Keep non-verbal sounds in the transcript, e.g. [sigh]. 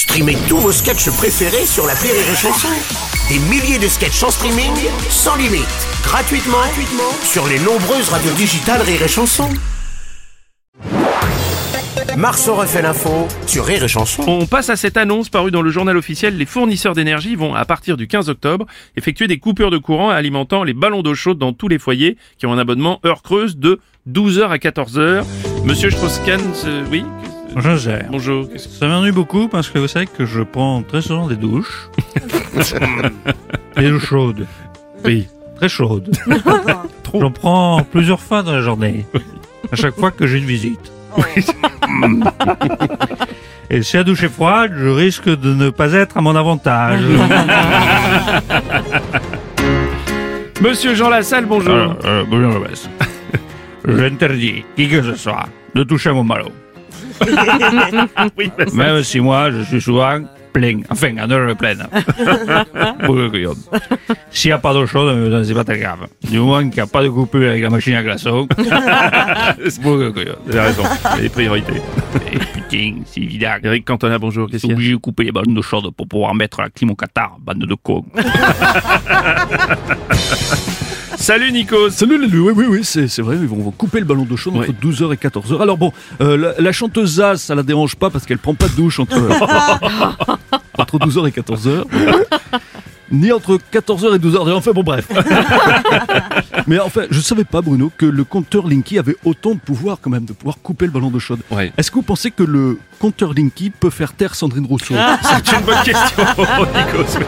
Streamez tous vos sketchs préférés sur la Rire et Chanson. Des milliers de sketchs en streaming, sans limite, gratuitement, gratuitement sur les nombreuses radios digitales Rire et Chanson. Marceau refait l'info sur Rire et Chanson. On passe à cette annonce parue dans le journal officiel. Les fournisseurs d'énergie vont, à partir du 15 octobre, effectuer des coupures de courant alimentant les ballons d'eau chaude dans tous les foyers qui ont un abonnement heure creuse de 12h à 14h. Monsieur Strauss-Kahn, oui? Je sais. Bonjour. Ça m'ennuie beaucoup parce que vous savez que je prends très souvent des douches. [laughs] des douches chaudes. Oui, très chaudes. [laughs] J'en prends plusieurs fois dans la journée. À chaque fois que j'ai une visite. [laughs] Et si la douche est froide, je risque de ne pas être à mon avantage. Monsieur Jean Lassalle, bonjour. Euh, euh, bonjour. J'interdis qui que ce soit de toucher à mon ballon. [laughs] oui, ça- Même si moi, je suis souvent plein. Enfin, en heure pleine. [laughs] Pour le couillon. S'il n'y a pas d'eau chaude, euh, c'est pas très grave. Du moment qu'il n'y a pas de coupure avec la machine à glaçons. [laughs] pour le couillon. vous avez raison. Il y a des priorités. Et putain, c'est évident. Eric Cantona, bonjour. Qu'est-ce C'est qu'il y a? Obligé de couper les ballons d'eau chaude pour pouvoir mettre la clim au Qatar, bande de cons. Salut Nikos. Salut les oui, oui, oui, c'est c'est vrai, ils vont, vont couper le ballon d'eau chaude entre Ouais. 12h et 14h. Alors bon, euh, la, la chanteuse Zaz, ça la dérange pas parce qu'elle prend pas de douche entre, [laughs] entre 12h et 14h. Ni entre 14h et 12h. Enfin bon, bref. [laughs] Mais en fait, je savais pas, Bruno, que le compteur Linky avait autant de pouvoir quand même, de pouvoir couper le ballon d'eau chaude. Ouais. Est-ce que vous pensez que le compteur Linky peut faire taire Sandrine Rousseau? C'est une bonne question, [laughs] chanson